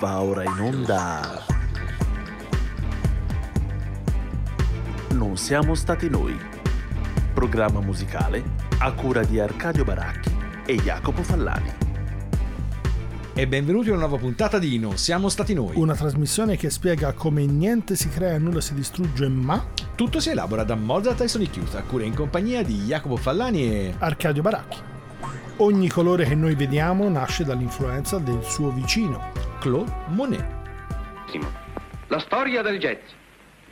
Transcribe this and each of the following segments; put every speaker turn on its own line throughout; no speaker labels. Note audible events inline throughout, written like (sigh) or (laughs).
Va ora in onda. Non siamo stati noi. Programma musicale a cura di Arcadio Baracchi e Jacopo Fallani.
E benvenuti a una nuova puntata di Non siamo stati noi.
Una trasmissione che spiega come niente si crea e nulla si distrugge, ma
Tutto si elabora da Mozart e Sonic Youth, a cura in compagnia di Jacopo Fallani e...
Arcadio Baracchi. Ogni colore che noi vediamo nasce dall'influenza del suo vicino.
Claude Monet.
La storia del jazz.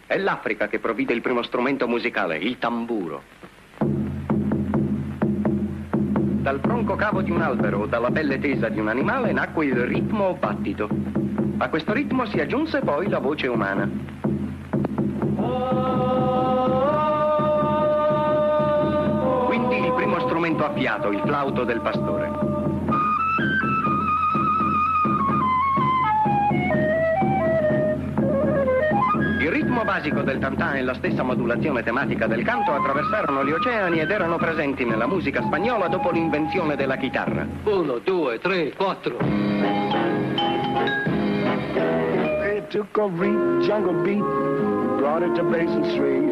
È l'Africa che provvide il primo strumento musicale, il tamburo. Dal tronco cavo di un albero o dalla pelle tesa di un animale nacque il ritmo o battito. A questo ritmo si aggiunse poi la voce umana. Quindi il primo strumento a fiato, il flauto del pastore. Basico del tantan e la stessa modulazione tematica del canto attraversarono gli oceani ed erano presenti nella musica spagnola dopo l'invenzione della chitarra.
Uno, due, tre, quattro.
It took a jungle beat, brought it to Basin Street.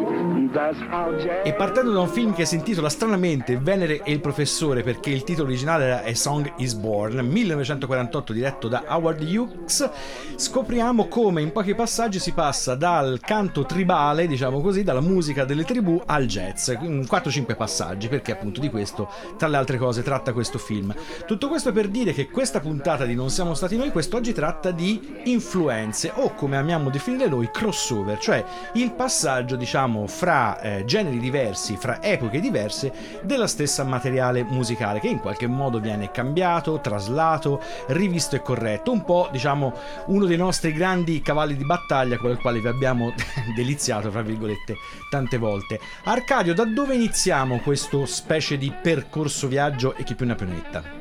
That's how jazz.
E partendo da un film che si intitola stranamente Venere e il professore perché il titolo originale era A Song is Born, 1948 diretto da Howard Hughes, scopriamo come in pochi passaggi si passa dal canto tribale, diciamo così, dalla musica delle tribù al jazz, in 4-5 passaggi, perché appunto di questo, tra le altre cose, tratta questo film. Tutto questo per dire che questa puntata di Non siamo stati noi, quest'oggi tratta di influenze o come amiamo definire noi crossover, cioè il passaggio, diciamo, fra eh, generi diversi, fra epoche diverse della stessa materiale musicale che in qualche modo viene cambiato, traslato, rivisto e corretto, un po' diciamo uno dei nostri grandi cavalli di battaglia con il quale vi abbiamo (laughs) deliziato, fra virgolette, tante volte. Arcadio, da dove iniziamo questo specie di percorso viaggio e chi più ne ha più ne metta?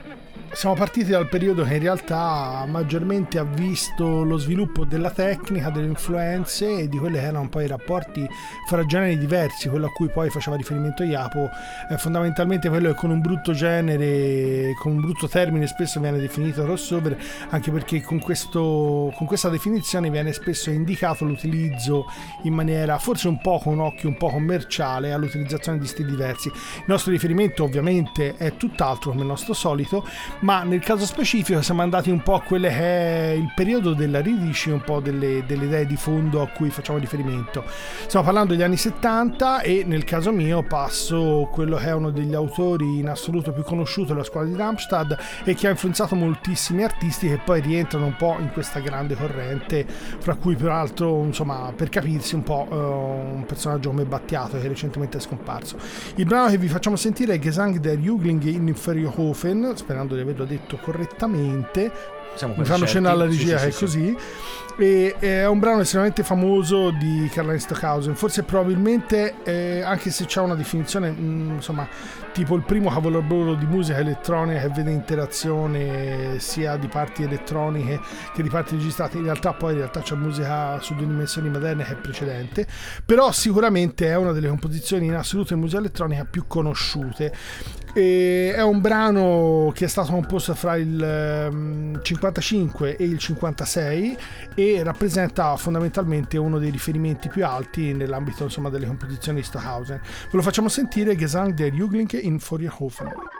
Siamo partiti dal periodo che in realtà maggiormente ha visto lo sviluppo della tecnica, delle influenze e di quelli che erano poi i rapporti fra generi diversi, quello a cui poi faceva riferimento Iapo, è fondamentalmente quello che con un brutto genere, con un brutto termine spesso viene definito crossover, anche perché con, questo, con questa definizione viene spesso indicato l'utilizzo in maniera forse un po' con un occhio un po' commerciale all'utilizzazione di stili diversi. Il nostro riferimento ovviamente è tutt'altro come il nostro solito, ma nel caso specifico siamo andati un po' a quello che è il periodo della ridisci, un po' delle, delle idee di fondo a cui facciamo riferimento. Stiamo parlando degli anni 70 e nel caso mio passo quello che è uno degli autori in assoluto più conosciuto della scuola di Darmstadt e che ha influenzato moltissimi artisti che poi rientrano un po' in questa grande corrente, fra cui peraltro, insomma, per capirsi un po' eh, un personaggio come Battiato che recentemente è scomparso. Il brano che vi facciamo sentire è Gesang der Jugend in Inferiohofen, sperando di averlo detto correttamente.
Siamo
Mi fanno cenare alla regia
sì, sì,
è
sì.
così. E è un brano estremamente famoso di Karl-Heinz Stockhausen. Forse probabilmente, eh, anche se c'è una definizione, mh, insomma, tipo il primo capolavoro di musica elettronica che vede interazione sia di parti elettroniche che di parti registrate, in realtà poi in realtà c'è musica su due dimensioni moderne che è precedente, però sicuramente è una delle composizioni in assoluto di musica elettronica più conosciute. E è un brano che è stato composto fra il ehm, 55 e il 56 e rappresenta fondamentalmente uno dei riferimenti più alti nell'ambito insomma, delle composizioni di Stockhausen. Ve lo facciamo sentire Gesang der Juglinge in Feuerhofen.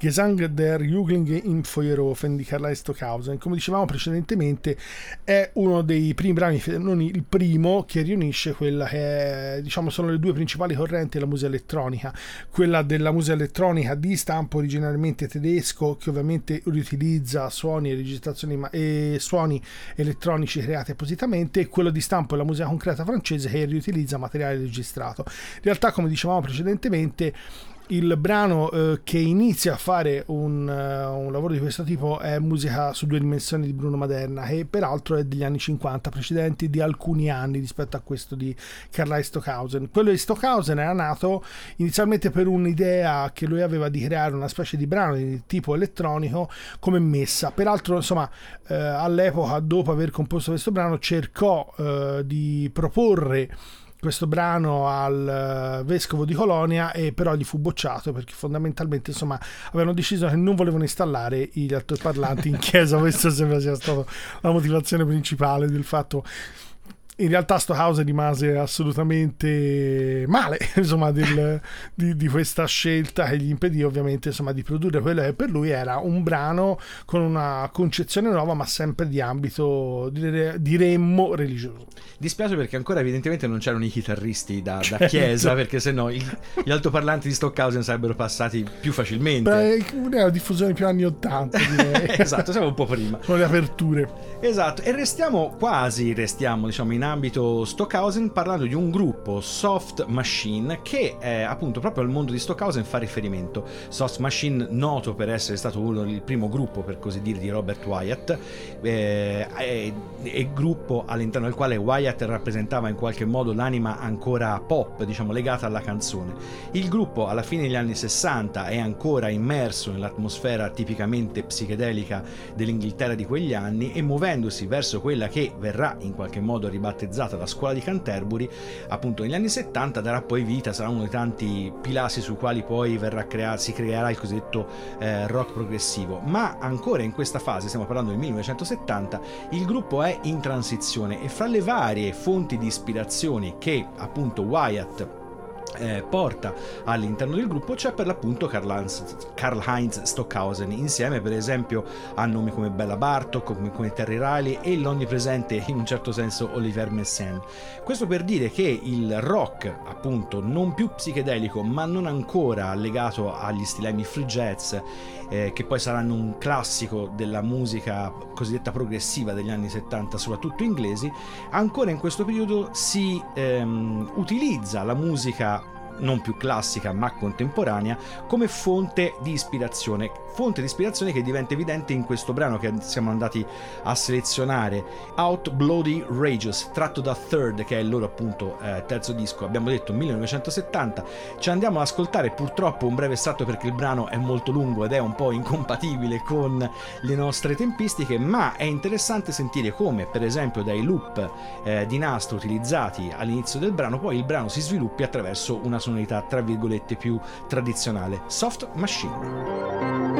Gesang der Jugend im Feuerofen di Karl Stockhausen. Come dicevamo precedentemente, è uno dei primi brani, non il primo, che riunisce quella che è, diciamo sono le due principali correnti della musica elettronica, quella della musica elettronica di stampo originariamente tedesco, che ovviamente riutilizza suoni e registrazioni e suoni elettronici creati appositamente, e quello di stampo della musica concreta francese che riutilizza materiale registrato. In realtà, come dicevamo precedentemente, il brano eh, che inizia a fare un, uh, un, lavoro di questo tipo è musica su due dimensioni di Bruno Maderna che peraltro è degli anni 50 precedenti di alcuni anni rispetto a questo di Karl Stockhausen. Quello di Stockhausen era nato inizialmente per un'idea che lui aveva di creare una specie di brano di tipo elettronico come messa. Peraltro insomma eh, all'epoca dopo aver composto questo brano cercò eh, di proporre questo brano al uh, vescovo di Colonia e però gli fu bocciato perché fondamentalmente insomma avevano deciso che non volevano installare gli altoparlanti in chiesa. (laughs) Questo sembra sia stata la motivazione principale del fatto in realtà Stockhausen rimase assolutamente male (laughs) insomma, del, di, di, questa scelta che gli impedì ovviamente insomma, di produrre quello che per lui era un brano con una concezione nuova ma sempre di ambito diremmo religioso.
Dispiace perché ancora evidentemente non c'erano i chitarristi da, da chiesa perché se no gli altoparlanti di Stockhausen sarebbero passati più facilmente.
Beh, è una diffusione più anni 80 (laughs) direi.
Esatto siamo un po' prima.
Sono le aperture
esatto e restiamo quasi restiamo diciamo in ambito Stockhausen parlando di un gruppo Soft Machine che è appunto proprio al mondo di Stockhausen fa riferimento. Soft Machine noto per essere stato uno il primo gruppo per così dire di Robert Wyatt eh, è, è gruppo all'interno del quale Wyatt rappresentava in qualche modo l'anima ancora pop diciamo legata alla canzone. Il gruppo alla fine degli anni 60 è ancora immerso nell'atmosfera tipicamente psichedelica dell'Inghilterra di quegli anni e muovendosi verso quella che verrà in qualche modo ribattuta battezzata la scuola di Canterbury, appunto negli anni 70 darà poi vita, sarà uno dei tanti pilastri su quali poi crea- si creerà il cosiddetto eh, rock progressivo. Ma ancora in questa fase, stiamo parlando del 1970, il gruppo è in transizione e fra le varie fonti di ispirazione che appunto Wyatt eh, porta all'interno del gruppo c'è per l'appunto Karl-Heinz Stockhausen. Insieme per esempio a nomi come Bella Bartok come, come Terry Riley e l'onnipresente in un certo senso Oliver Messiaen. Questo per dire che il rock appunto non più psichedelico ma non ancora legato agli stilemi free jazz eh, che poi saranno un classico della musica cosiddetta progressiva degli anni 70 soprattutto inglesi ancora in questo periodo si ehm, utilizza la musica non più classica ma contemporanea, come fonte di ispirazione. Fonte di ispirazione che diventa evidente in questo brano che siamo andati a selezionare, Out Bloody Rageous, tratto da Third, che è il loro appunto eh, terzo disco, abbiamo detto 1970. Ci andiamo ad ascoltare purtroppo un breve estratto perché il brano è molto lungo ed è un po' incompatibile con le nostre tempistiche, ma è interessante sentire come per esempio dai loop eh, di nastro utilizzati all'inizio del brano, poi il brano si sviluppi attraverso una sonorità tra virgolette più tradizionale. Soft Machine.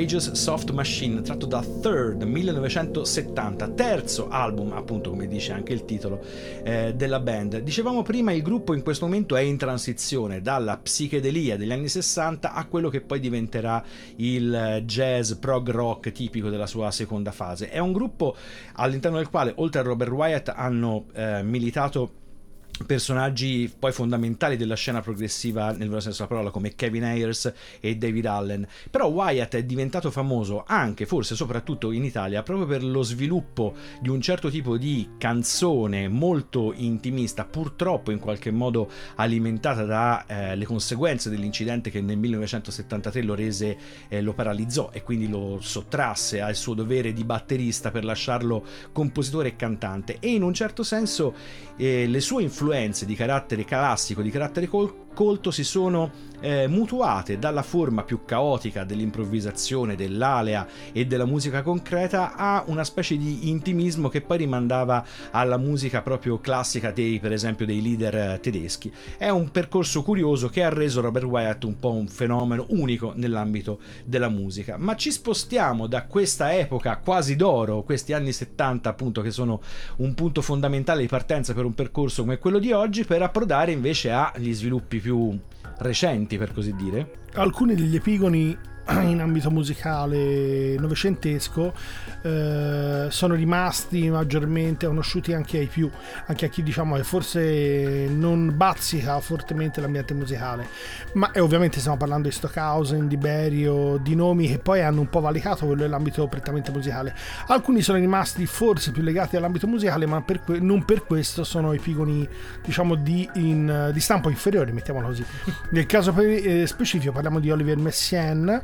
Di Rageous Soft Machine, tratto da Third 1970, terzo album, appunto come dice anche il titolo, eh, della band. Dicevamo prima, il gruppo in questo momento è in transizione dalla psichedelia degli anni 60 a quello che poi diventerà il jazz prog rock tipico della sua seconda fase. È un gruppo all'interno del quale, oltre a Robert Wyatt, hanno eh, militato personaggi poi fondamentali della scena progressiva nel vero senso della parola come Kevin Ayers e David Allen. Però Wyatt è diventato famoso anche forse soprattutto in Italia proprio per lo sviluppo di un certo tipo di canzone molto intimista purtroppo in qualche modo alimentata dalle eh, conseguenze dell'incidente che nel 1973 lo rese eh, lo paralizzò e quindi lo sottrasse al suo dovere di batterista per lasciarlo compositore e cantante. E in un certo senso eh, le sue influenze influenze di carattere classico, di carattere col- colto si sono eh, mutuate dalla forma più caotica dell'improvvisazione, dell'alea e della musica concreta a una specie di intimismo che poi rimandava alla musica proprio classica dei, per esempio, dei leader eh, tedeschi. È un percorso curioso che ha reso Robert Wyatt un po' un fenomeno unico nell'ambito della musica. Ma ci spostiamo da questa epoca quasi d'oro, questi anni 70 appunto che sono un punto fondamentale di partenza per un percorso come quello di oggi, per approdare invece agli sviluppi più recenti, per così dire.
Alcuni degli epigoni in ambito musicale novecentesco eh, sono rimasti maggiormente conosciuti anche ai più, anche a chi diciamo che forse non bazzica fortemente l'ambiente musicale, ma e ovviamente stiamo parlando di Stockhausen, di Berio, di nomi che poi hanno un po' valicato quello dell'ambito prettamente musicale. Alcuni sono rimasti forse più legati all'ambito musicale, ma per que- non per questo sono epigoni diciamo di, in, di stampo inferiore, mettiamolo così. Nel caso eh, specifico parliamo di Oliver Messiaen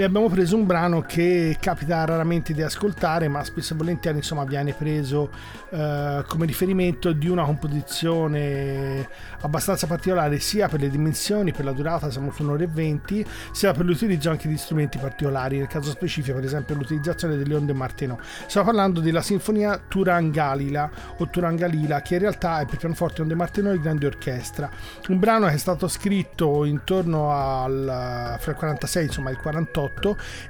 e abbiamo preso un brano che capita raramente di ascoltare ma spesso e volentieri insomma viene preso eh, come riferimento di una composizione abbastanza particolare sia per le dimensioni per la durata siamo su un'ora e venti sia per l'utilizzo anche di strumenti particolari nel caso specifico per esempio l'utilizzazione delle onde Martino stiamo parlando della sinfonia Turangalila o Turangalila che in realtà è per pianoforte onde Martino e grande orchestra. Un brano che è stato scritto intorno al fra il 46 insomma il 48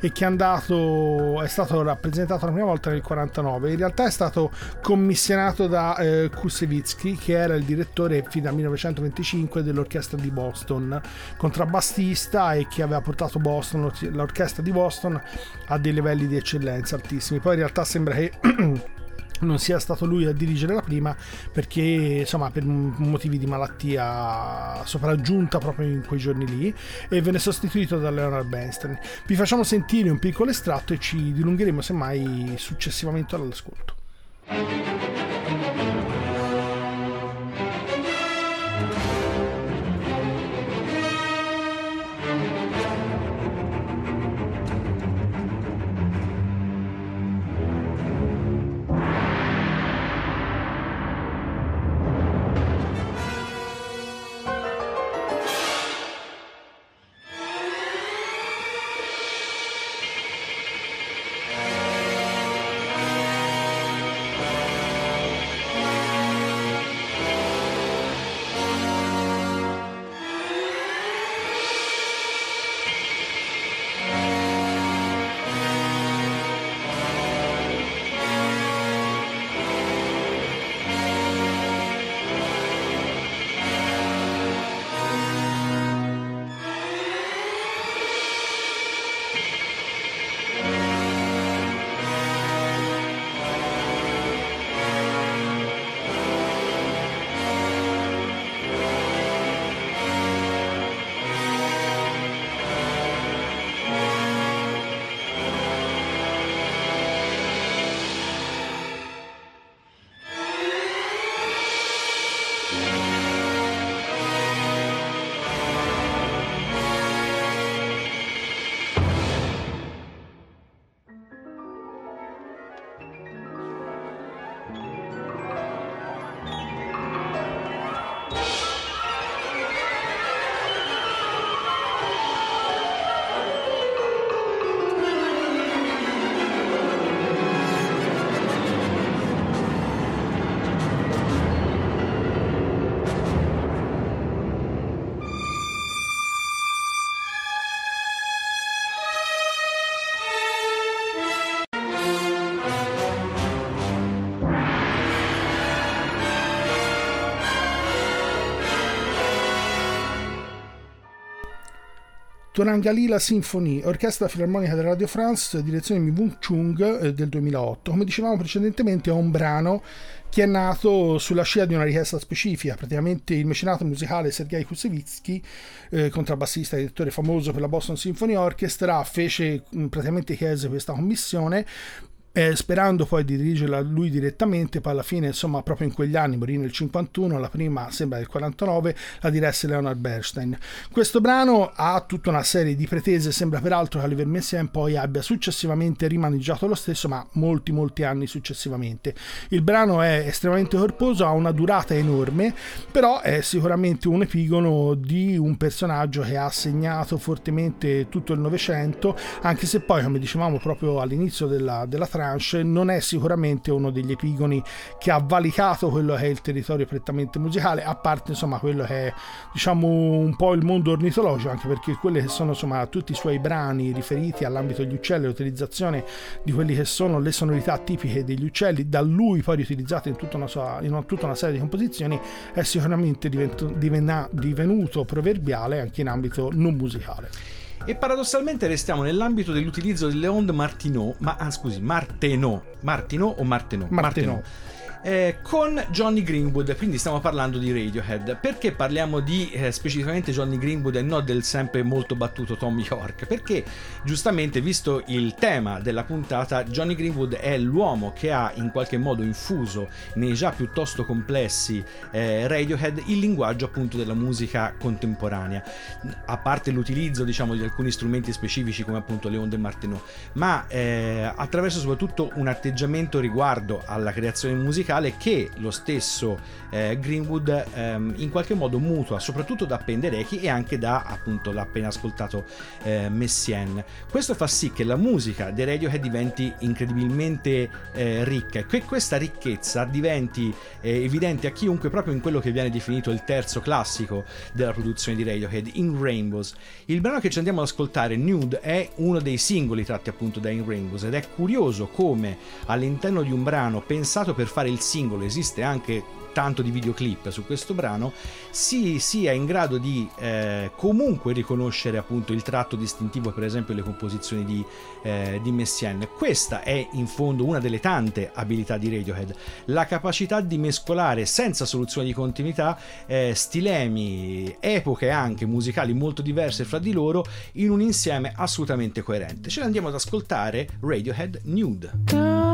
e che è, andato, è stato rappresentato la prima volta nel 49. In realtà è stato commissionato da eh, Kusevitsky, che era il direttore fino al 1925 dell'orchestra di Boston, contrabbassista e che aveva portato Boston, l'orchestra di Boston a dei livelli di eccellenza altissimi. Poi in realtà sembra che (clears throat) (laughs) non sia stato lui a dirigere la prima perché insomma per motivi di malattia sopraggiunta proprio in quei giorni lì e venne sostituito da Leonard Bernstein. Vi facciamo sentire un piccolo estratto e ci dilungheremo semmai successivamente all'ascolto Turangalila Symphony, Orchestra Filarmonica della Radio France, direzione Mi Wung Chung eh, del 2008. Come dicevamo precedentemente, è un brano che è nato sulla scia di una richiesta specifica. Praticamente il mecenato musicale Sergei Kusevitsky, eh, contrabbassista e direttore famoso per la Boston Symphony Orchestra, fece mh, praticamente chiese questa commissione eh, sperando poi di dirigerla lui direttamente, poi alla fine, insomma, proprio in quegli anni, morì nel 51, la prima sembra del 49, la diresse Leonard Bernstein. Questo brano ha tutta una serie di pretese, sembra peraltro che Oliver Messiaen poi abbia successivamente rimaneggiato lo stesso, ma molti molti anni successivamente. Il brano è estremamente corposo, ha una durata enorme, però è sicuramente un epigono di un personaggio che ha segnato fortemente tutto il Novecento, anche se poi, come dicevamo proprio all'inizio della, della tranche, non è sicuramente uno degli epigoni che ha valicato quello che è il territorio prettamente musicale, a parte insomma quello che è diciamo un po' il mondo ornitologico, anche perché quelli che sono insomma tutti i suoi brani riferiti all'ambito degli uccelli, l'utilizzazione di quelli che sono le sonorità tipiche degli uccelli, da lui poi riutilizzate in tutta una, sua, in tutta una serie di composizioni, è sicuramente divento, divena, divenuto proverbiale anche in ambito non musicale.
E paradossalmente restiamo nell'ambito dell'utilizzo del Leon Martineau, ma ah, scusi, Martenot, Martineau o Martenot?
Martenot.
Eh, con Johnny Greenwood, quindi stiamo parlando di Radiohead. Perché parliamo di eh, specificamente Johnny Greenwood e non del sempre molto battuto Tom York? Perché giustamente, visto il tema della puntata, Johnny Greenwood è l'uomo che ha in qualche modo infuso nei già piuttosto complessi eh, Radiohead il linguaggio appunto della musica contemporanea, a parte l'utilizzo diciamo di alcuni strumenti specifici come appunto Leon de Martineau, ma eh, attraverso soprattutto un atteggiamento riguardo alla creazione musicale che lo stesso eh, Greenwood ehm, in qualche modo mutua soprattutto da Penderecki e anche da appunto l'appena ascoltato eh, Messien. Questo fa sì che la musica dei Radiohead diventi incredibilmente eh, ricca e che questa ricchezza diventi eh, evidente a chiunque proprio in quello che viene definito il terzo classico della produzione di Radiohead, In Rainbows. Il brano che ci andiamo ad ascoltare, Nude, è uno dei singoli tratti appunto da In Rainbows ed è curioso come all'interno di un brano pensato per fare il singolo, esiste anche tanto di videoclip su questo brano, si sia in grado di eh, comunque riconoscere appunto il tratto distintivo, per esempio le composizioni di, eh, di Messiaen. Questa è in fondo una delle tante abilità di Radiohead, la capacità di mescolare senza soluzione di continuità eh, stilemi, epoche anche musicali molto diverse fra di loro in un insieme assolutamente coerente. Ce l'andiamo ad ascoltare Radiohead Nude.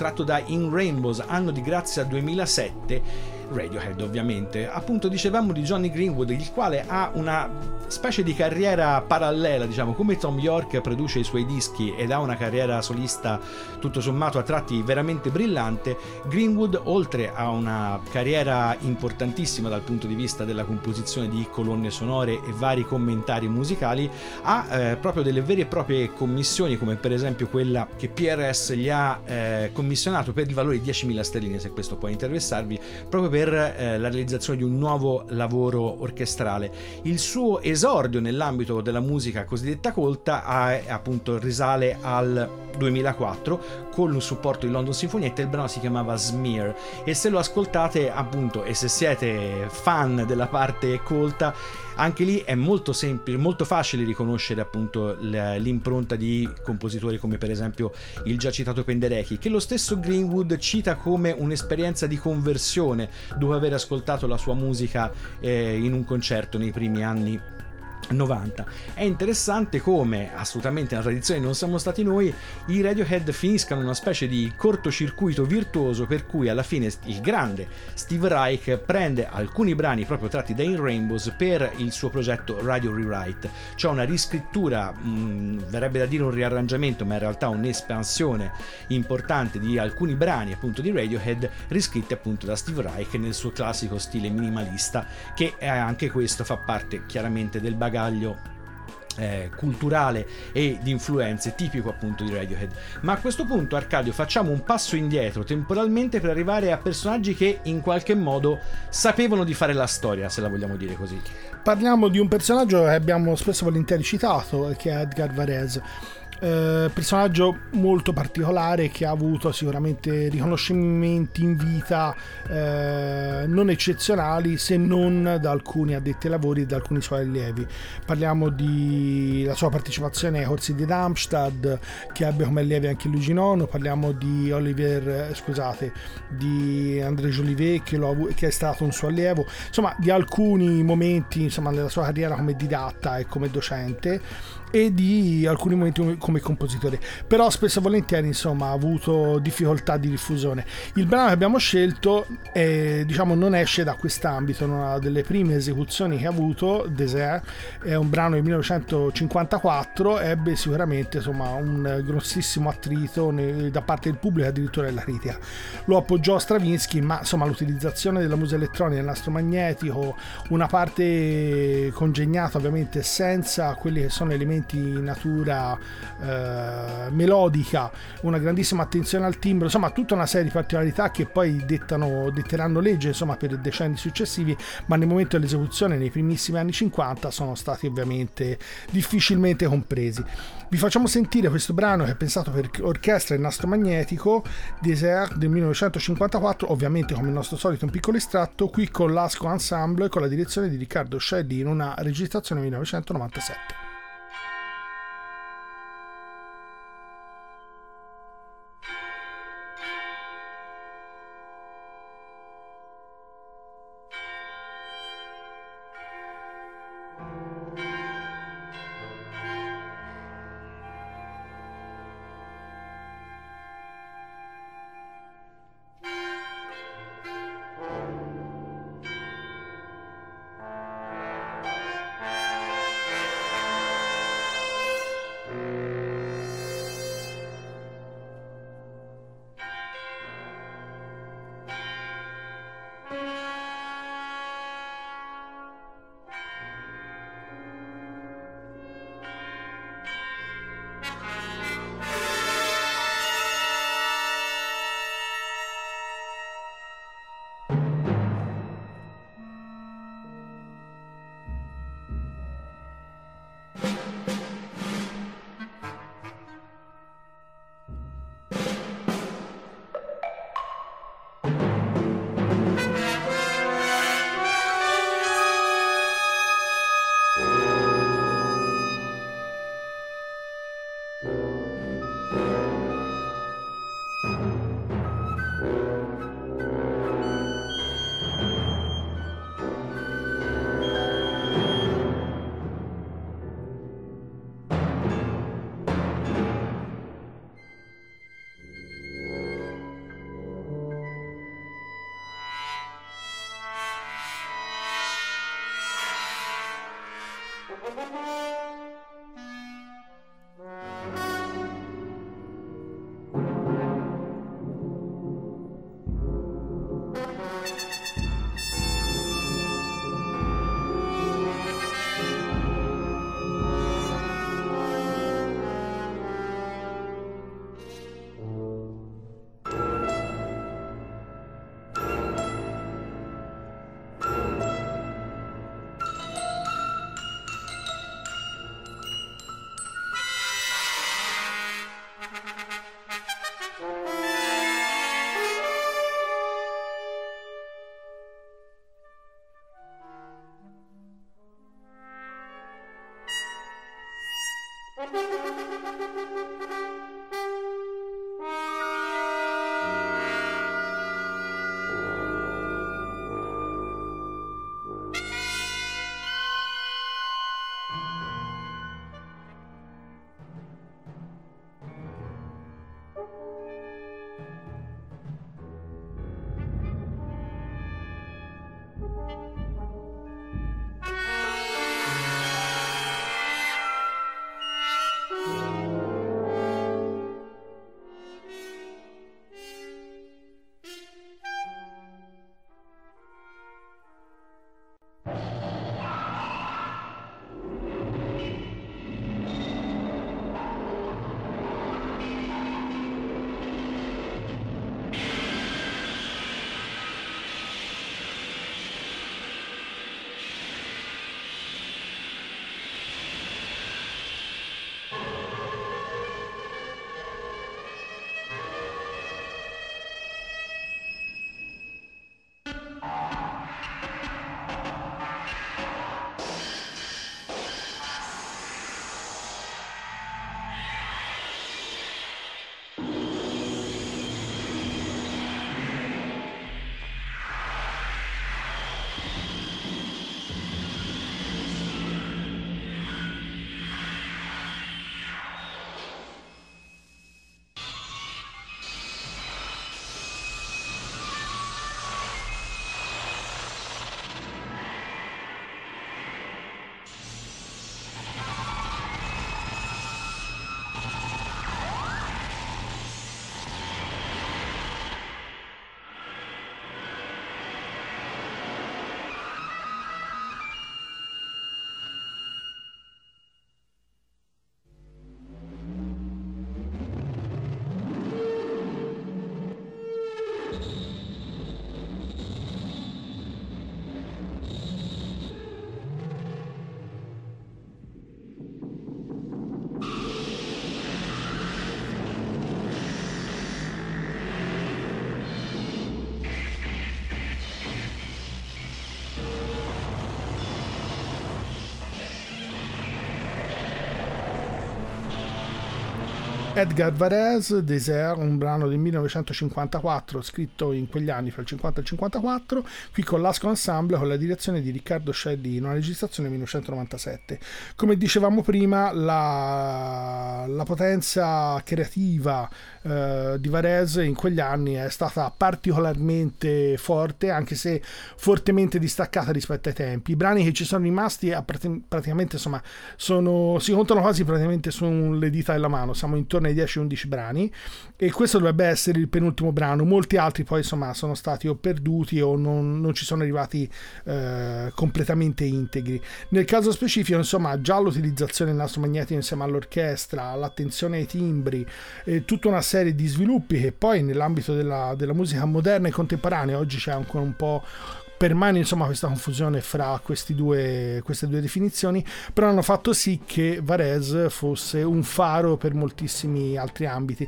Tratto da In Rainbows, anno di grazia 2007, Radiohead ovviamente. Appunto dicevamo di Johnny Greenwood, il quale ha una specie di carriera parallela, diciamo, come Tom York produce i suoi dischi ed ha una carriera solista tutto sommato a tratti veramente brillante, Greenwood oltre a una carriera importantissima dal punto di vista della composizione di colonne sonore e vari commentari musicali, ha eh, proprio delle vere e proprie commissioni come per esempio quella che PRS gli ha eh, commissionato per il valore di 10.000 sterline se questo può interessarvi, proprio per eh, la realizzazione di un nuovo lavoro orchestrale. Il suo esordio nell'ambito della musica cosiddetta colta ha, appunto risale al 2004 con il supporto di London Sinfonietta il brano si chiamava Smear e se lo ascoltate appunto e se siete fan della parte colta anche lì è molto semplice, molto facile riconoscere appunto l'impronta di compositori come per esempio il già citato Penderecki, che lo stesso Greenwood cita come un'esperienza di conversione dopo aver ascoltato la sua musica eh, in un concerto nei primi anni 90. È interessante come, assolutamente nella tradizione non siamo stati noi, i Radiohead finiscano una specie di cortocircuito virtuoso per cui alla fine il grande Steve Reich prende alcuni brani proprio tratti da In Rainbows per il suo progetto Radio Rewrite, cioè una riscrittura, mh, verrebbe da dire un riarrangiamento, ma in realtà un'espansione importante di alcuni brani appunto di Radiohead riscritti appunto da Steve Reich nel suo classico stile minimalista, che anche questo fa parte chiaramente del bagaglio eh, culturale e di influenze tipico appunto di Radiohead. Ma a questo punto, Arcadio, facciamo un passo indietro temporalmente per arrivare a personaggi che in qualche modo sapevano di fare la storia, se la vogliamo dire così.
Parliamo di un personaggio che abbiamo spesso volentieri citato, che è Edgar Varese eh, personaggio molto particolare che ha avuto sicuramente riconoscimenti in vita eh, non eccezionali se non da alcuni addetti ai lavori e da alcuni suoi allievi. Parliamo della sua partecipazione ai corsi di Darmstadt che ebbe come allievi anche Luigi Nono, parliamo di Oliver, eh, scusate, di André Jolivet che, che, è stato un suo allievo, insomma di alcuni momenti insomma, nella sua carriera come didatta e come docente e di alcuni momenti come compositore. Però spesso e volentieri insomma ha avuto difficoltà di diffusione. Il brano che abbiamo scelto è, diciamo non esce da quest'ambito una delle prime esecuzioni che ha avuto Desert è un brano del 1954 ebbe sicuramente insomma un grossissimo attrito da parte del pubblico e addirittura della critica. Lo appoggiò Stravinsky ma insomma l'utilizzazione della musica elettronica del nastro magnetico una parte congegnata ovviamente senza quelli che sono elementi di natura eh, melodica, una grandissima attenzione al timbro, insomma tutta una serie di particolarità che poi dettano, detteranno legge insomma, per decenni successivi, ma nel momento dell'esecuzione nei primissimi anni 50 sono stati ovviamente difficilmente compresi. Vi facciamo sentire questo brano che è pensato per orchestra e nastro magnetico, Desert del 1954, ovviamente come il nostro solito un piccolo estratto, qui con l'Asco Ensemble con la direzione di Riccardo Scelli in una registrazione 1997. Thank you. Edgar Varese, Désert, un brano del 1954 scritto in quegli anni fra il 50 e il 54, qui con l'Asco Ensemble con la direzione di Riccardo Scelli in una registrazione del 1997. Come dicevamo prima, la, la potenza creativa eh, di Varese in quegli anni è stata particolarmente forte, anche se fortemente distaccata rispetto ai tempi. I brani che ci sono rimasti praticamente insomma sono, si contano quasi praticamente sulle dita della mano, siamo intorno ai 10-11 brani e questo dovrebbe essere il penultimo brano. Molti altri poi insomma sono stati o perduti o non, non ci sono arrivati eh, completamente integri. Nel caso specifico insomma già l'utilizzazione del nastro magnetico insieme all'orchestra l'attenzione ai timbri e tutta una serie di sviluppi che poi nell'ambito della, della musica moderna e contemporanea oggi c'è ancora un po' permane insomma questa confusione fra due, queste due definizioni, però hanno fatto sì che Varese fosse un faro per moltissimi altri ambiti.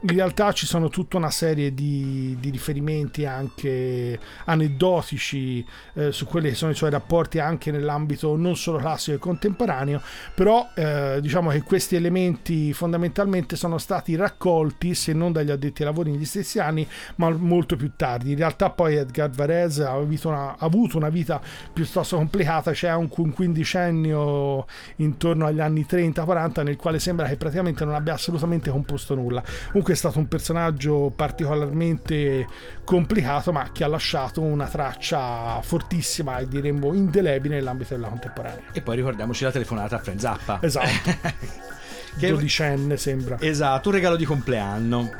In realtà ci sono tutta una serie di, di riferimenti anche aneddotici eh, su quelli che sono i suoi rapporti anche nell'ambito non solo classico e contemporaneo, però eh, diciamo che questi elementi fondamentalmente sono stati raccolti, se non dagli addetti ai lavori negli stessi anni, ma molto più tardi. In realtà poi Edgar Varese ha avuto una una- avuto una vita piuttosto complicata, c'è un, un quindicennio intorno agli anni 30-40 nel quale sembra che praticamente non abbia assolutamente composto nulla. Comunque è stato un personaggio particolarmente complicato ma che ha lasciato una traccia fortissima e diremmo indelebile nell'ambito della contemporanea.
E poi ricordiamoci la telefonata a Frank Zappa.
Esatto. (laughs)
Che-
Dodicenne sembra.
Esatto, un regalo di compleanno.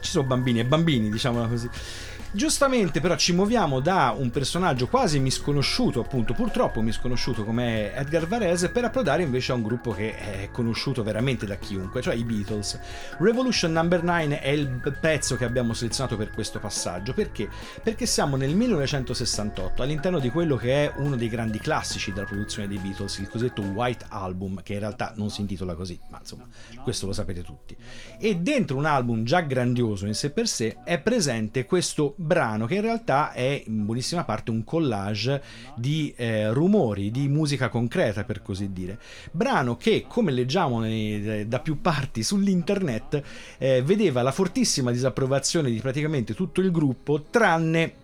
Ci sono bambini e bambini, diciamola così. Giustamente però ci muoviamo da un personaggio quasi misconosciuto, appunto purtroppo misconosciuto come Edgar Varese, per approdare invece a un gruppo che è conosciuto veramente da chiunque, cioè i Beatles. Revolution Number 9 è il pezzo che abbiamo selezionato per questo passaggio, perché? Perché siamo nel 1968 all'interno di quello che è uno dei grandi classici della produzione dei Beatles, il cosiddetto White Album, che in realtà non si intitola così, ma insomma, questo lo sapete tutti. E dentro un album già grandioso in sé per sé è presente questo brano che in realtà è in buonissima parte un collage di eh, rumori, di musica concreta per così dire. Brano che, come leggiamo nei- da più parti sull'internet, eh, vedeva la fortissima disapprovazione di praticamente tutto il gruppo, tranne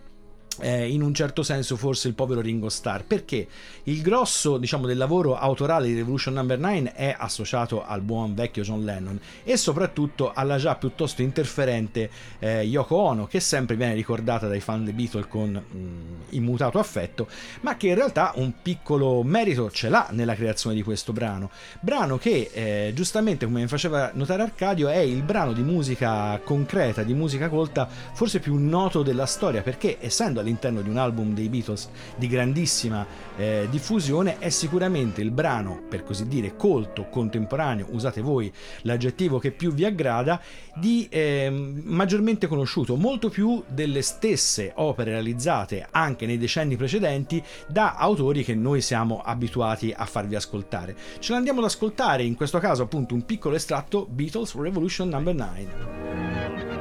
eh, in un certo senso forse il povero Ringo Starr. Perché il grosso diciamo del lavoro autorale di Revolution Number 9 è associato al buon vecchio John Lennon e soprattutto alla già piuttosto interferente eh, Yoko Ono che sempre viene ricordata dai fan dei Beatles con mm, immutato affetto ma che in realtà un piccolo merito ce l'ha nella creazione di questo brano. Brano che eh, giustamente come mi faceva notare Arcadio è il brano di musica concreta di musica colta forse più noto della storia perché essendo all'interno di un album dei Beatles di grandissima eh, diffusione è sicuramente il brano per così dire colto contemporaneo usate voi l'aggettivo che più vi aggrada di ehm, maggiormente conosciuto molto più delle stesse opere realizzate anche nei decenni precedenti da autori che noi siamo abituati a farvi ascoltare. Ce l'andiamo ad ascoltare in questo caso appunto un piccolo estratto Beatles Revolution Number 9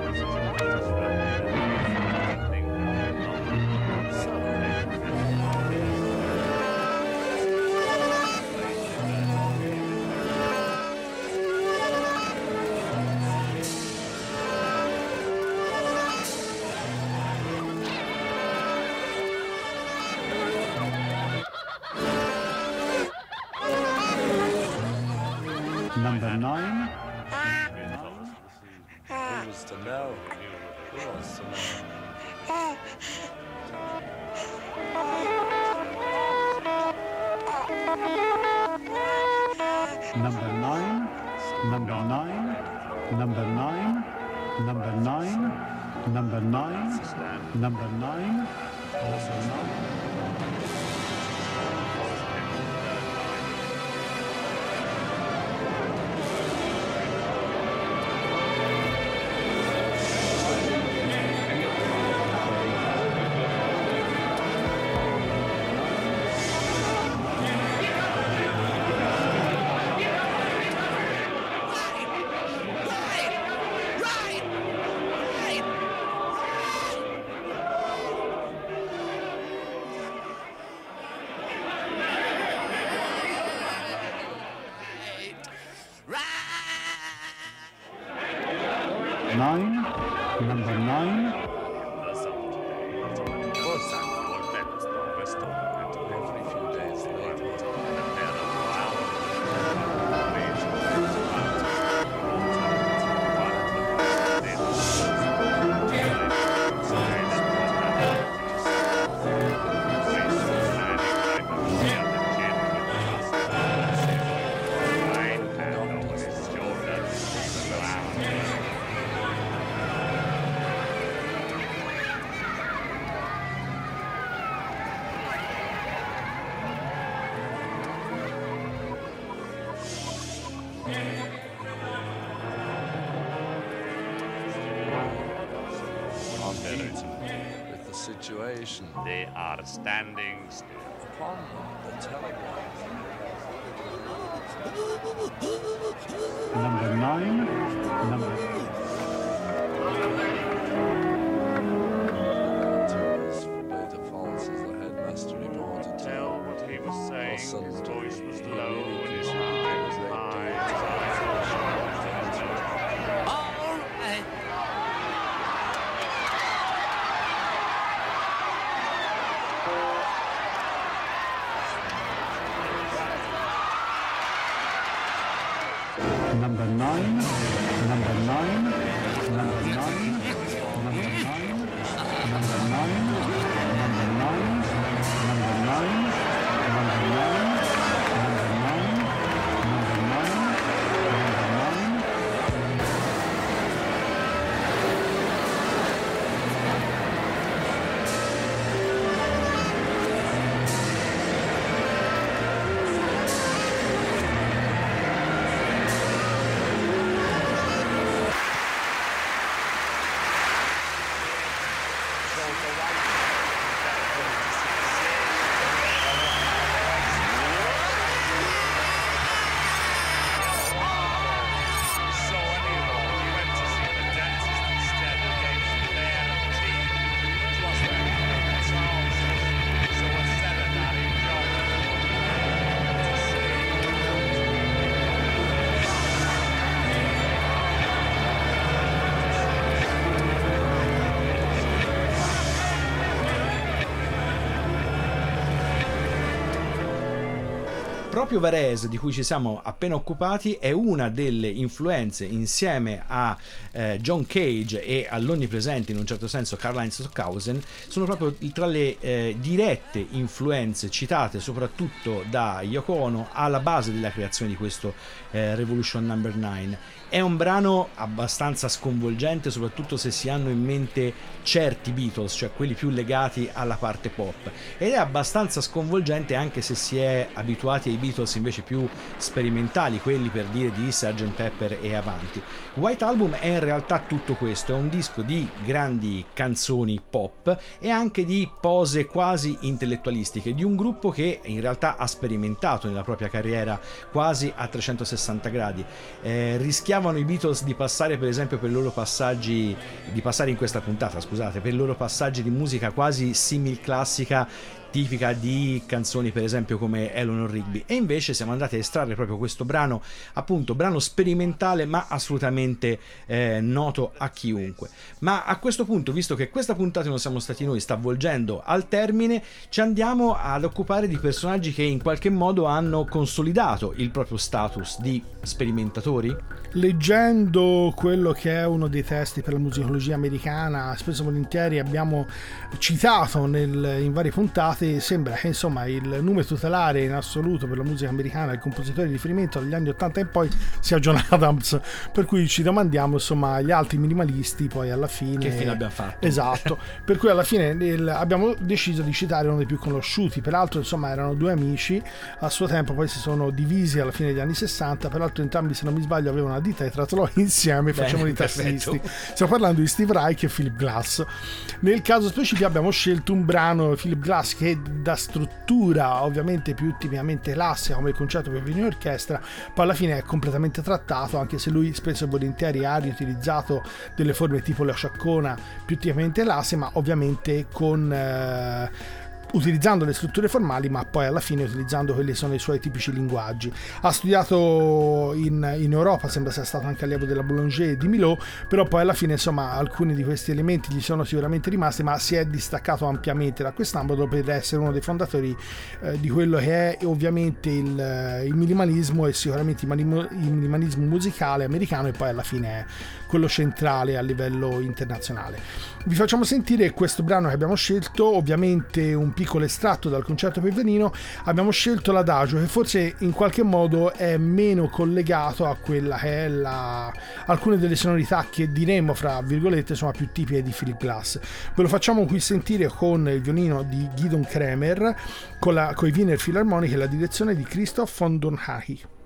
Nine. Number
situation
They are standing still.
upon the telegraph.
Proprio Varese, di cui ci siamo appena occupati, è una delle influenze insieme a eh, John Cage e all'onnipresente in un certo senso Karl-Heinz Stockhausen, sono proprio tra le eh, dirette influenze citate soprattutto da Yoko Ono alla base della creazione di questo eh, Revolution Number 9. È un brano abbastanza sconvolgente, soprattutto se si hanno in mente certi Beatles, cioè quelli più legati alla parte pop. Ed è abbastanza sconvolgente anche se si è abituati ai Beatles invece più sperimentali, quelli per dire di Sgt. Pepper e avanti. White Album è in realtà tutto questo, è un disco di grandi canzoni pop e anche di pose quasi intellettualistiche di un gruppo che in realtà ha sperimentato nella propria carriera quasi a 360 gradi. Eh, rischiavano i Beatles di passare per esempio per i loro passaggi di passare in questa puntata, scusate, per i loro passaggi di musica quasi simil classica tipica di canzoni per esempio come Eleanor Rigby. E invece siamo andati a estrarre proprio questo brano appunto brano sperimentale ma assolutamente eh, noto a chiunque. Ma a questo punto visto che questa puntata non siamo stati noi sta volgendo al termine ci andiamo ad occupare di personaggi che in qualche modo hanno consolidato il proprio status di sperimentatori?
Leggendo quello che è uno dei testi per la musicologia americana, spesso e volentieri abbiamo citato nel- in varie puntate, sembra che insomma il nome tutelare in assoluto per la musica americana, il compositore di riferimento dagli anni 80 in poi sia John (laughs) Adams, per cui ci domandiamo insomma gli altri minimalisti poi alla fine...
Che fine abbiamo fatto?
Esatto, (laughs) per cui alla fine il- abbiamo deciso di citare uno dei più conosciuti, peraltro insomma erano due amici, a suo tempo poi si sono divisi alla fine degli anni 60, peraltro entrambi se non mi sbaglio avevano una ditta e tra l'altro (laughs) insieme facevano i tassisti. Stiamo parlando di Steve Reich e Philip Glass. Nel caso specifico abbiamo scelto un brano Philip Glass che da struttura ovviamente più tipicamente classica come il concerto per violino orchestra, poi alla fine è completamente trattato, anche se lui spesso e volentieri ha riutilizzato delle forme tipo la sciaccona più tipicamente classiche, ma ovviamente con... eh, utilizzando le strutture formali ma poi alla fine utilizzando quelli che sono i suoi tipici linguaggi. Ha studiato in, in Europa sembra sia stato anche allievo della Boulanger e di Milò però poi alla fine insomma alcuni di questi elementi gli sono sicuramente rimasti ma si è distaccato ampiamente da quest'ambito per essere uno dei fondatori eh, di quello che è ovviamente il, il minimalismo e sicuramente il minimalismo musicale americano e poi alla fine è quello centrale a livello internazionale vi facciamo sentire questo brano che abbiamo scelto, ovviamente un piccolo estratto dal concerto per violino. Abbiamo scelto l'adagio che forse in qualche modo è meno collegato a quella che è la... alcune delle sonorità che diremmo fra virgolette sono più tipiche di Philip Glass. Ve lo facciamo qui sentire con il violino di Gidon Kremer, con, la, con i Wiener Philharmonic e la direzione di Christoph von Donhahi.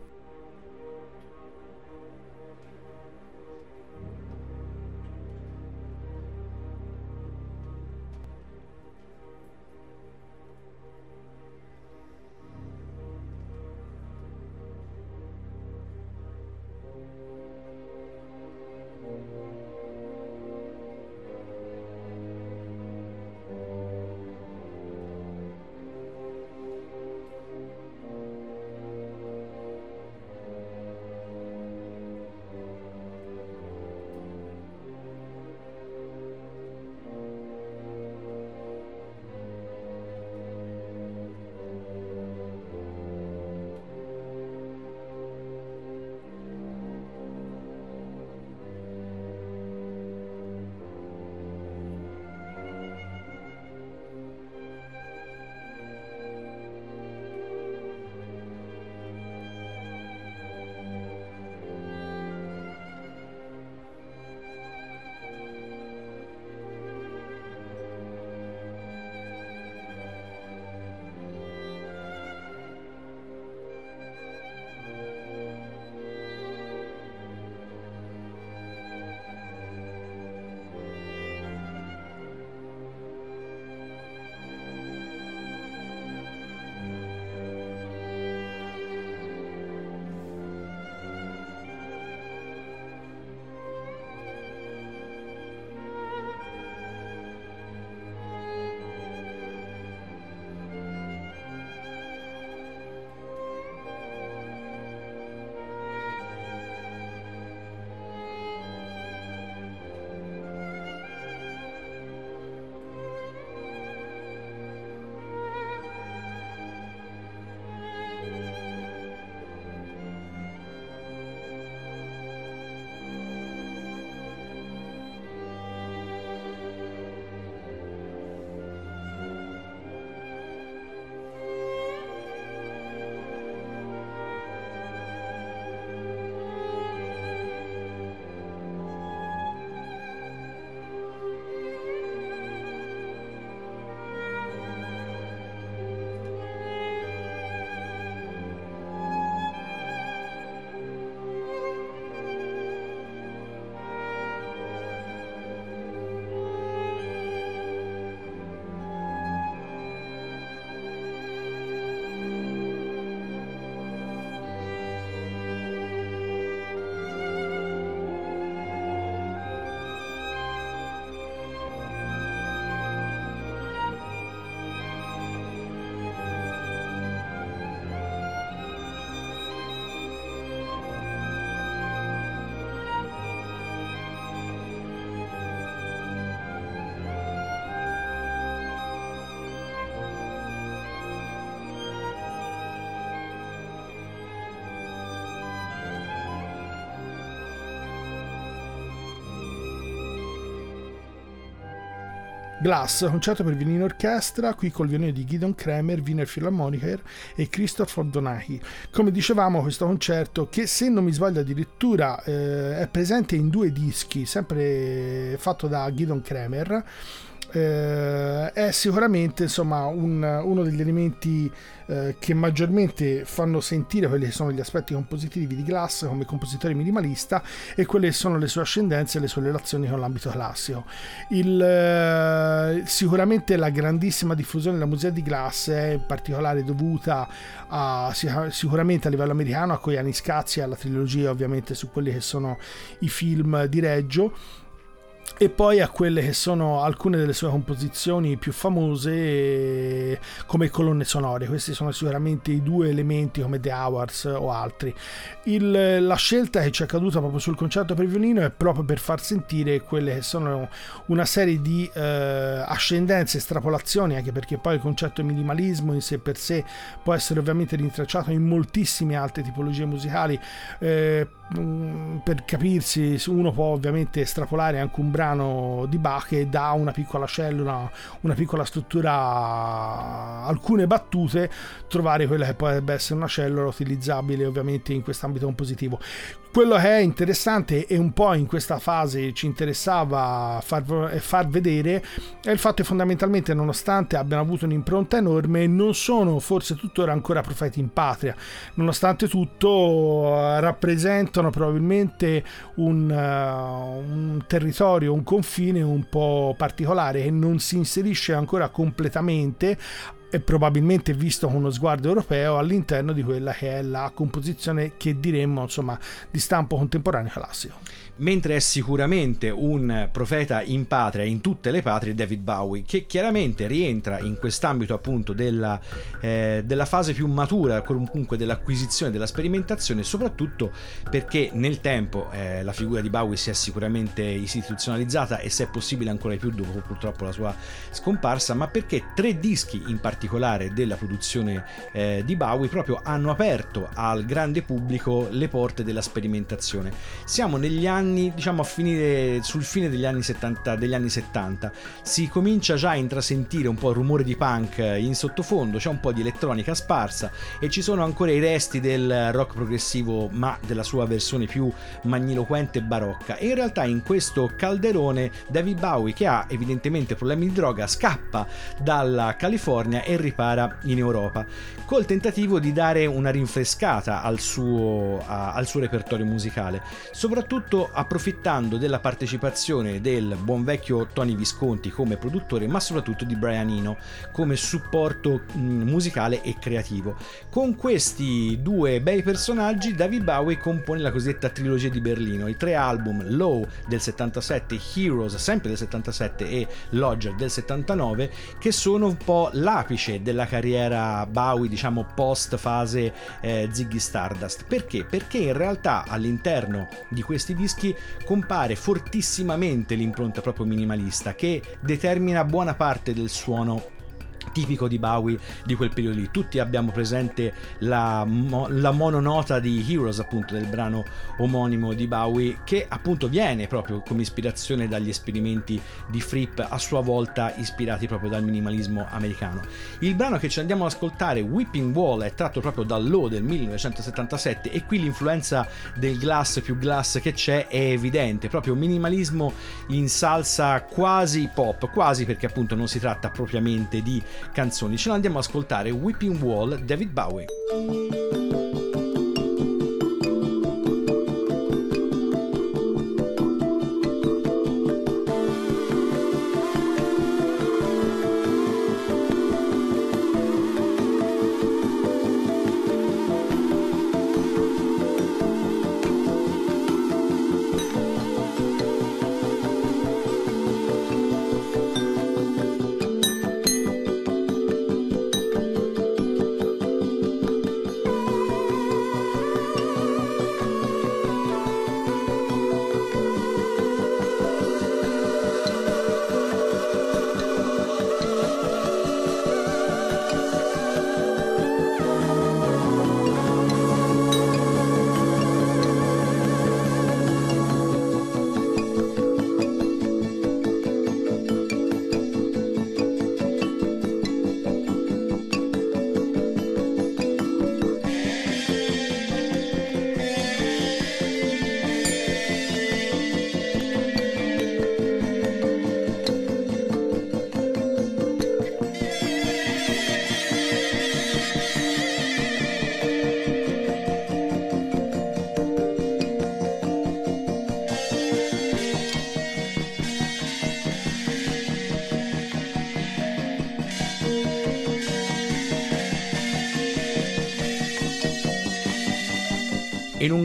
Glass, concerto per violino orchestra, qui col violino di Gideon Kremer, Wiener Philharmoniker e Christopher Donahi. Come dicevamo, questo concerto, che se non mi sbaglio addirittura eh, è presente in due dischi, sempre fatto da Gideon Kremer, eh, è sicuramente insomma un- uno degli elementi eh, che maggiormente fanno sentire quelli che sono gli aspetti compositivi di Glass come compositore minimalista e quelle che sono le sue ascendenze e le sue relazioni con l'ambito classico. Il, eh, sicuramente la grandissima diffusione della musica di Glass è in particolare dovuta a, sic- sicuramente a livello americano a Koyani Scazzi e alla trilogia ovviamente su quelli che sono i film di Reggio e poi a quelle che sono alcune delle sue composizioni più famose eh, come colonne sonore. Questi sono sicuramente i due elementi come The Hours o altri. Il- la scelta che ci è caduta proprio sul concerto per violino è proprio per far sentire quelle che sono una serie di eh, ascendenze, estrapolazioni, anche perché poi il concetto minimalismo in sé per sé può essere ovviamente rintracciato in moltissime altre tipologie musicali. Eh, per capirsi, uno può ovviamente estrapolare anche un brano di Bach che dà una piccola cellula, una piccola struttura, alcune battute, trovare quella che potrebbe essere una cellula utilizzabile ovviamente in quest'ambito compositivo. Quello che è interessante e un po' in questa fase ci interessava far, far vedere è il fatto che fondamentalmente nonostante abbiano avuto un'impronta enorme non sono forse tuttora ancora profeti in patria. Nonostante tutto eh, rappresentano probabilmente un, eh, un territorio, un confine un po' particolare che non si inserisce ancora completamente e probabilmente visto con uno sguardo europeo all'interno di quella che è la composizione che diremmo insomma di stampo contemporaneo classico.
Mentre è sicuramente un profeta in patria, in tutte le patrie, David Bowie, che chiaramente rientra in quest'ambito appunto della, eh, della fase più matura, comunque dell'acquisizione, della sperimentazione, soprattutto perché nel tempo eh, la figura di Bowie si è sicuramente istituzionalizzata e se è possibile ancora di più dopo purtroppo la sua scomparsa, ma perché tre dischi in particolare della produzione eh, di Bowie proprio hanno aperto al grande pubblico le porte della sperimentazione. Siamo negli anni, diciamo a finire sul fine degli anni 70, degli anni 70. Si comincia già a intrasentire un po' il rumore di punk in sottofondo, c'è un po' di elettronica sparsa e ci sono ancora i resti del rock progressivo, ma della sua versione più magniloquente e barocca. E in realtà in questo calderone David Bowie, che ha evidentemente problemi di droga, scappa dalla California e ripara in Europa, col tentativo di dare una rinfrescata al suo, a- al suo repertorio musicale, soprattutto approfittando della partecipazione del buon vecchio Tony Visconti come produttore, ma soprattutto di Brian Eno come supporto mh, musicale e creativo. Con questi due bei personaggi, David Bowie compone la cosiddetta trilogia di Berlino, i tre album Low del 77, Heroes sempre del 77 e Lodger del 79, che sono un po' l'apice della carriera Bowie, diciamo post fase eh, Ziggy Stardust. Perché? Perché in realtà all'interno di questi dischi compare fortissimamente l'impronta proprio minimalista che determina buona parte del suono tipico di Bowie di quel periodo lì. Tutti abbiamo presente la, mo- la mononota di Heroes, appunto, del brano omonimo di Bowie, che appunto viene proprio come ispirazione dagli esperimenti di Fripp, a sua volta ispirati proprio dal minimalismo americano. Il brano che ci andiamo ad ascoltare, Whipping Wall, è tratto proprio dal Low del 1977 e qui l'influenza del glass più glass che c'è è evidente, proprio minimalismo in salsa quasi pop, quasi perché appunto non si tratta propriamente di canzoni. Ce l'andiamo ad ascoltare Whipping Wall David Bowie.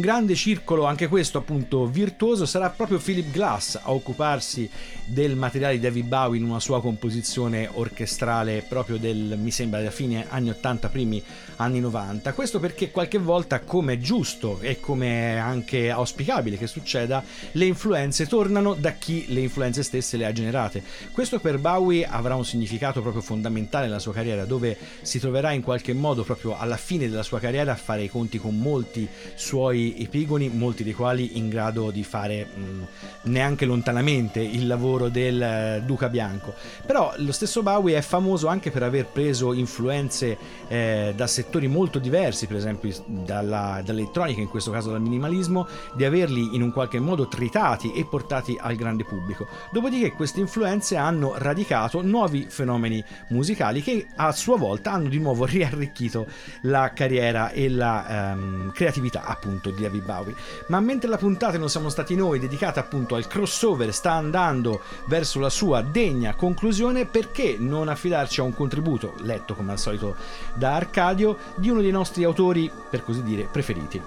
Grande circolo, anche questo appunto virtuoso, sarà proprio Philip Glass a occuparsi del materiale di David Bowie in una sua composizione orchestrale proprio del, mi sembra, da fine anni 80, primi anni 90. Questo perché qualche volta, come è giusto e come è anche auspicabile che succeda, le influenze tornano da chi le influenze stesse le ha generate. Questo per Bowie avrà un significato proprio fondamentale nella sua carriera, dove si troverà in qualche modo proprio alla fine della sua carriera a fare i conti con molti suoi epigoni, molti dei quali in grado di fare mh, neanche lontanamente il lavoro del eh, Duca Bianco. Però lo stesso Bowie è famoso anche per aver preso influenze eh, da settori molto diversi, per esempio dalla, dall'elettronica, in questo caso dal minimalismo, di averli in un qualche modo tritati e portati al grande pubblico. Dopodiché queste influenze hanno radicato nuovi fenomeni musicali che a sua volta hanno di nuovo (laughs) riarricchito la carriera e la ehm, creatività appunto di David Bowie. Ma mentre la puntata non siamo stati noi dedicata appunto al crossover sta andando verso la sua degna conclusione, perché non affidarci a un contributo letto come al solito da Arcadio di uno dei nostri autori, per così dire, preferiti?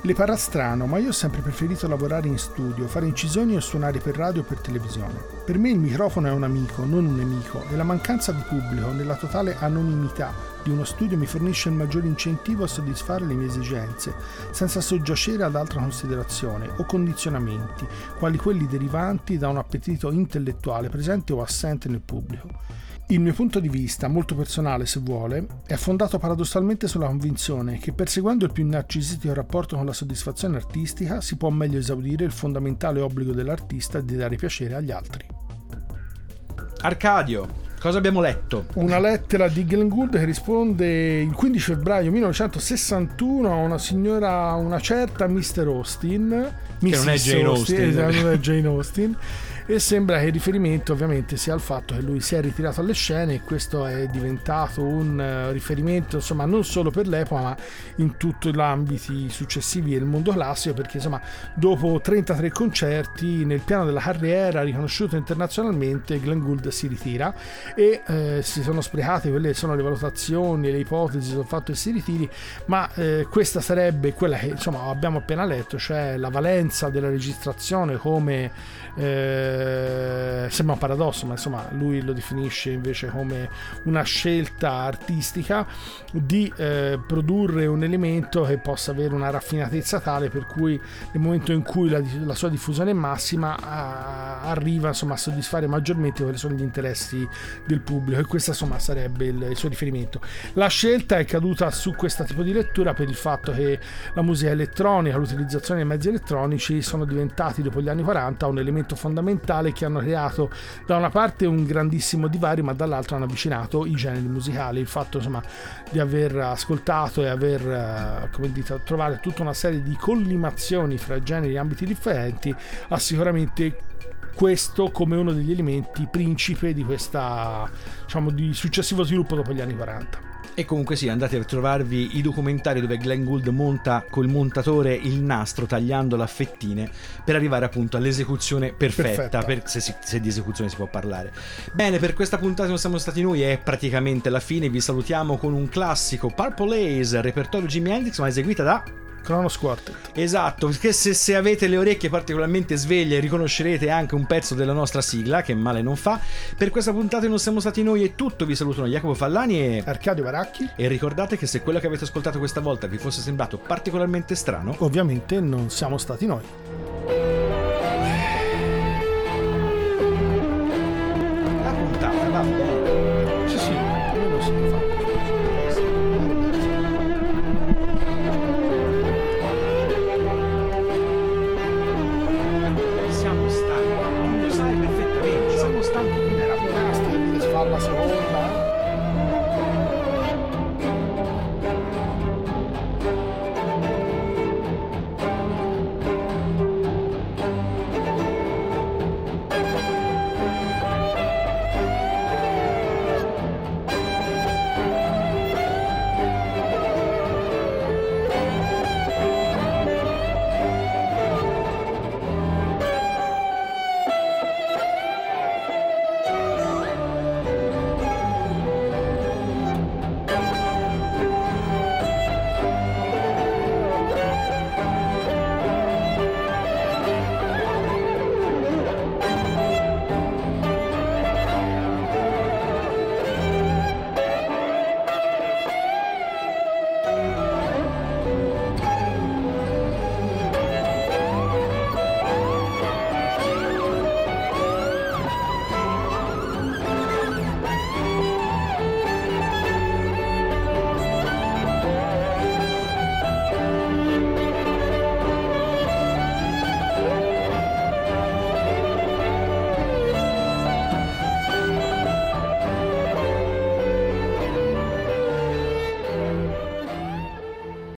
Le parrà strano, ma io ho sempre preferito lavorare in studio, fare incisioni o suonare per radio o per televisione. Per me il microfono è un amico, non un nemico, e la mancanza di pubblico nella totale anonimità di uno studio mi fornisce il maggiore incentivo a soddisfare le mie esigenze, senza soggiacere ad altra considerazione o condizionamenti, quali quelli derivanti da un appetito intellettuale presente o assente nel pubblico. Il mio punto di vista, molto personale se vuole, è fondato paradossalmente sulla convinzione che perseguendo il più narcisitico rapporto con la soddisfazione artistica si può meglio esaudire il fondamentale obbligo dell'artista di dare piacere agli altri.
Arcadio, cosa abbiamo letto?
Una lettera di Glenn Gould che risponde il 15 febbraio 1961 a una signora, una certa Mr. Austin.
Che non è Jane Austen.
esatto, non è Jane Austen e sembra che il riferimento ovviamente sia al fatto che lui si è ritirato alle scene e questo è diventato un eh, riferimento insomma non solo per l'epoca ma in tutti gli ambiti successivi del mondo classico perché insomma dopo 33 concerti nel piano della carriera riconosciuto internazionalmente Glenn Gould si ritira e eh, si sono sprecate quelle che sono le valutazioni le ipotesi sul fatto che si ritiri ma eh, questa sarebbe quella che insomma abbiamo appena letto cioè la valenza della registrazione come eh, sembra un paradosso, ma insomma lui lo definisce invece come una scelta artistica di eh, produrre un elemento che possa avere una raffinatezza tale per cui nel momento in cui la, la sua diffusione è massima a, arriva insomma, a soddisfare maggiormente quelli sono gli interessi del pubblico e questo insomma sarebbe il, il suo riferimento. La scelta è caduta su questo tipo di lettura per il fatto che la musica elettronica, l'utilizzazione dei mezzi elettronici sono diventati dopo gli anni 40 un elemento fondamentale che hanno creato da una parte un grandissimo divario ma dall'altra hanno avvicinato i generi musicali. Il fatto insomma di aver ascoltato e aver eh, come dite trovare tutta una serie di collimazioni fra generi e ambiti differenti ha sicuramente questo come uno degli elementi principe di questa diciamo di successivo sviluppo dopo gli anni 40
e comunque sì, andate a trovarvi i documentari dove Glenn Gould monta col montatore il nastro tagliandolo a fettine per arrivare appunto all'esecuzione perfetta,
Perfetta.
per- se, si- se di esecuzione si può parlare. Bene, per questa puntata non siamo stati noi, è praticamente la fine, vi salutiamo con un classico Purple Haze, repertorio Jimi Hendrix, ma eseguita da...
Kronos Quartet
Esatto, perché se, se avete le orecchie particolarmente sveglie riconoscerete anche un pezzo della nostra sigla, che male non fa. Per questa puntata non siamo stati noi è tutto, vi salutano Jacopo Fallani e...
Arcadio Baracchi.
E ricordate che se quello che avete ascoltato questa volta vi fosse sembrato particolarmente strano,
ovviamente non siamo stati noi